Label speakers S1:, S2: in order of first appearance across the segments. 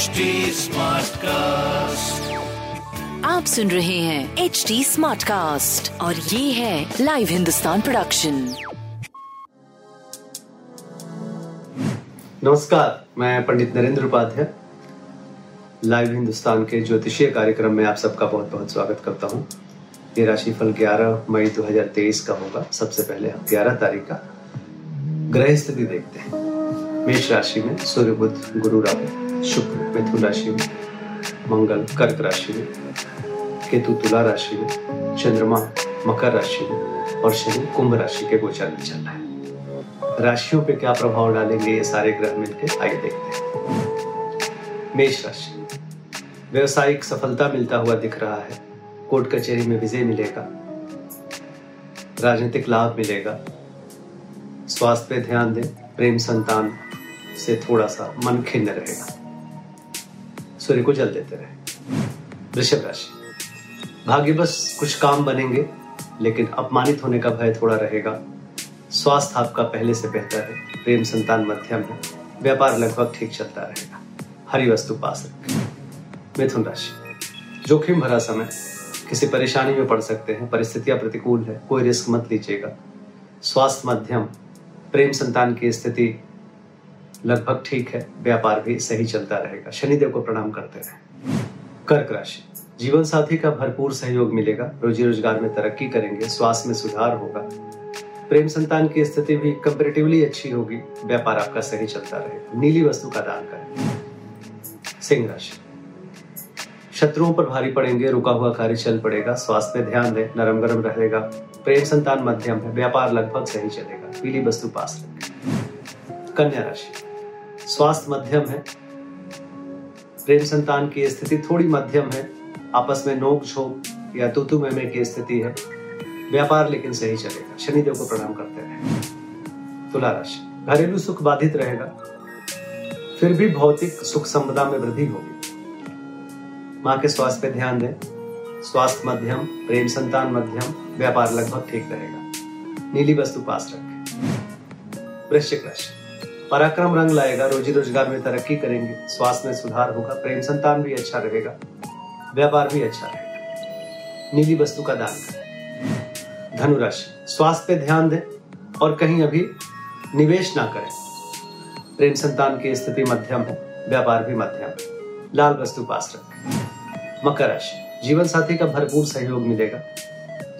S1: HD Smartcast.
S2: आप सुन रहे हैं एच डी स्मार्ट कास्ट और ये है लाइव हिंदुस्तान प्रोडक्शन
S3: नमस्कार मैं पंडित नरेंद्र उपाध्याय। लाइव हिंदुस्तान के ज्योतिषीय कार्यक्रम में आप सबका बहुत बहुत स्वागत करता हूँ। ये राशिफल 11 मई 2023 का होगा। सबसे पहले हम 11 तारीख का ग्रह स्थिति देखते हैं। मेष राशि में सूर्य बुद्ध गुरु राहु। शुक्र, मिथुन राशि में, मंगल, कर्क राशि में, केतु तुला राशि में, चंद्रमा मकर राशि में और शनि कुंभ राशि के गोचर में चल रहा है। राशियों पे क्या प्रभाव डालेंगे ये सारे ग्रह मिलकर आइए देखते हैं। मेष राशि व्यवसायिक सफलता मिलता हुआ दिख रहा है। कोर्ट कचहरी में विजय मिलेगा। राजनीतिक लाभ मिलेगा। स्वास्थ्य पे ध्यान दें, प्रेम संतान से थोड़ा सा मन खिन्न रहेगा। सूर्य को जल देते रहे। वृषभ राशि। भाग्य बस कुछ काम बनेंगे, लेकिन अपमानित होने का भय थोड़ा रहेगा। स्वास्थ्य आपका पहले से बेहतर है, प्रेम संतान मध्यम है, व्यापार लगभग ठीक चलता रहेगा। हरी वस्तु पास रखें मिथुन राशि। जोखिम भरा समय। किसी परेशानी में पड़ सकते हैं, परिस्थितियाँ प्रतिकूल है, कोई रिस्क मत लीजिएगा। स्वास्थ्य मध्यम। प्रेम संतान की स्थिति लगभग ठीक है, व्यापार भी सही चलता रहेगा। शनिदेव को प्रणाम करते रहे। कर्क राशि। जीवन साथी का भरपूर सहयोग मिलेगा। रोजी रोज़गार में तरक्की करेंगे, स्वास्थ्य में सुधार होगा। प्रेम संतान की स्थिति भी कंपेरेटिवली अच्छी होगी। व्यापार आपका सही चलता रहेगा। नीली वस्तु का दान करें। सिंह राशि। शत्रुओं पर भारी पड़ेंगे, रुका हुआ कार्य चल पड़ेगा। स्वास्थ्य में ध्यान दें नरम गरम रहेगा। प्रेम संतान मध्यम है, व्यापार लगभग सही चलेगा। पीली वस्तु पास रखें। कन्या राशि। स्वास्थ्य मध्यम है। प्रेम संतान की स्थिति थोड़ी मध्यम है। आपस में नोक झोंक या तुतु में की स्थिति है। व्यापार लेकिन सही चलेगा। शनिदेव को प्रणाम करते रहे। तुला राशि। घरेलू सुख बाधित रहेगा। फिर भी भौतिक सुख संपदा में वृद्धि होगी। माँ के स्वास्थ्य पे ध्यान दें। स्वास्थ्य मध्यम, प्रेम संतान मध्यम, व्यापार लगभग ठीक रहेगा। नीली वस्तु पास रखें। वृश्चिक राशि। पराक्रम रंग लाएगा, रोजी रोज़गार में तरक्की करेंगे, स्वास्थ्य में सुधार होगा, प्रेम संतान भी अच्छा रहेगा, व्यापार भी अच्छा रहेगा। नीली वस्तु का दान करें। धनुराशि, स्वास्थ्य पे ध्यान दें और कहीं अभी निवेश ना करें। प्रेम संतान की स्थिति मध्यम है, व्यापार भी मध्यम है। लाल वस्तु पास रखें। मकर राशि, जीवन साथी का भरपूर सहयोग मिलेगा।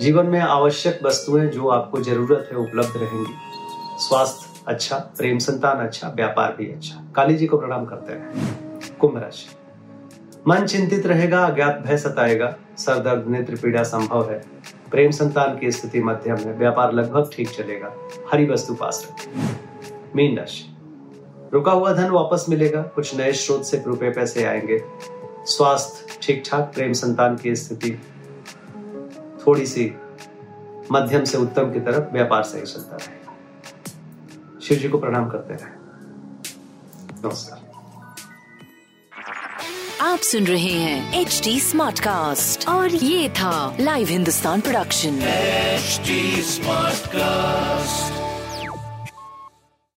S3: जीवन में आवश्यक वस्तुएँ जो आपको ज़रूरत है, उपलब्ध रहेंगी। स्वास्थ्य अच्छा प्रेम संतान अच्छा व्यापार भी अच्छा। काली जी को प्रणाम करते हैं। कुंभ राशि। मन चिंतित रहेगा, अज्ञात भय सताएगा, सर दर्द, नेत्र पीड़ा संभव है। प्रेम संतान की स्थिति मध्यम है, व्यापार लगभग ठीक चलेगा। हरी वस्तु पास रखें। मीन राशि। रुका हुआ धन वापस मिलेगा, कुछ नए स्रोत से रुपए पैसे आएँगे। स्वास्थ्य ठीक ठाक प्रेम संतान की स्थिति थोड़ी सी मध्यम से उत्तम की तरफ़ व्यापार सही चलता रहेगा शिव जी को प्रणाम करते हैं। नमस्कार।
S2: आप सुन रहे हैं एच डी स्मार्ट कास्ट और ये था live Hindustan production
S1: H smart Smartcast.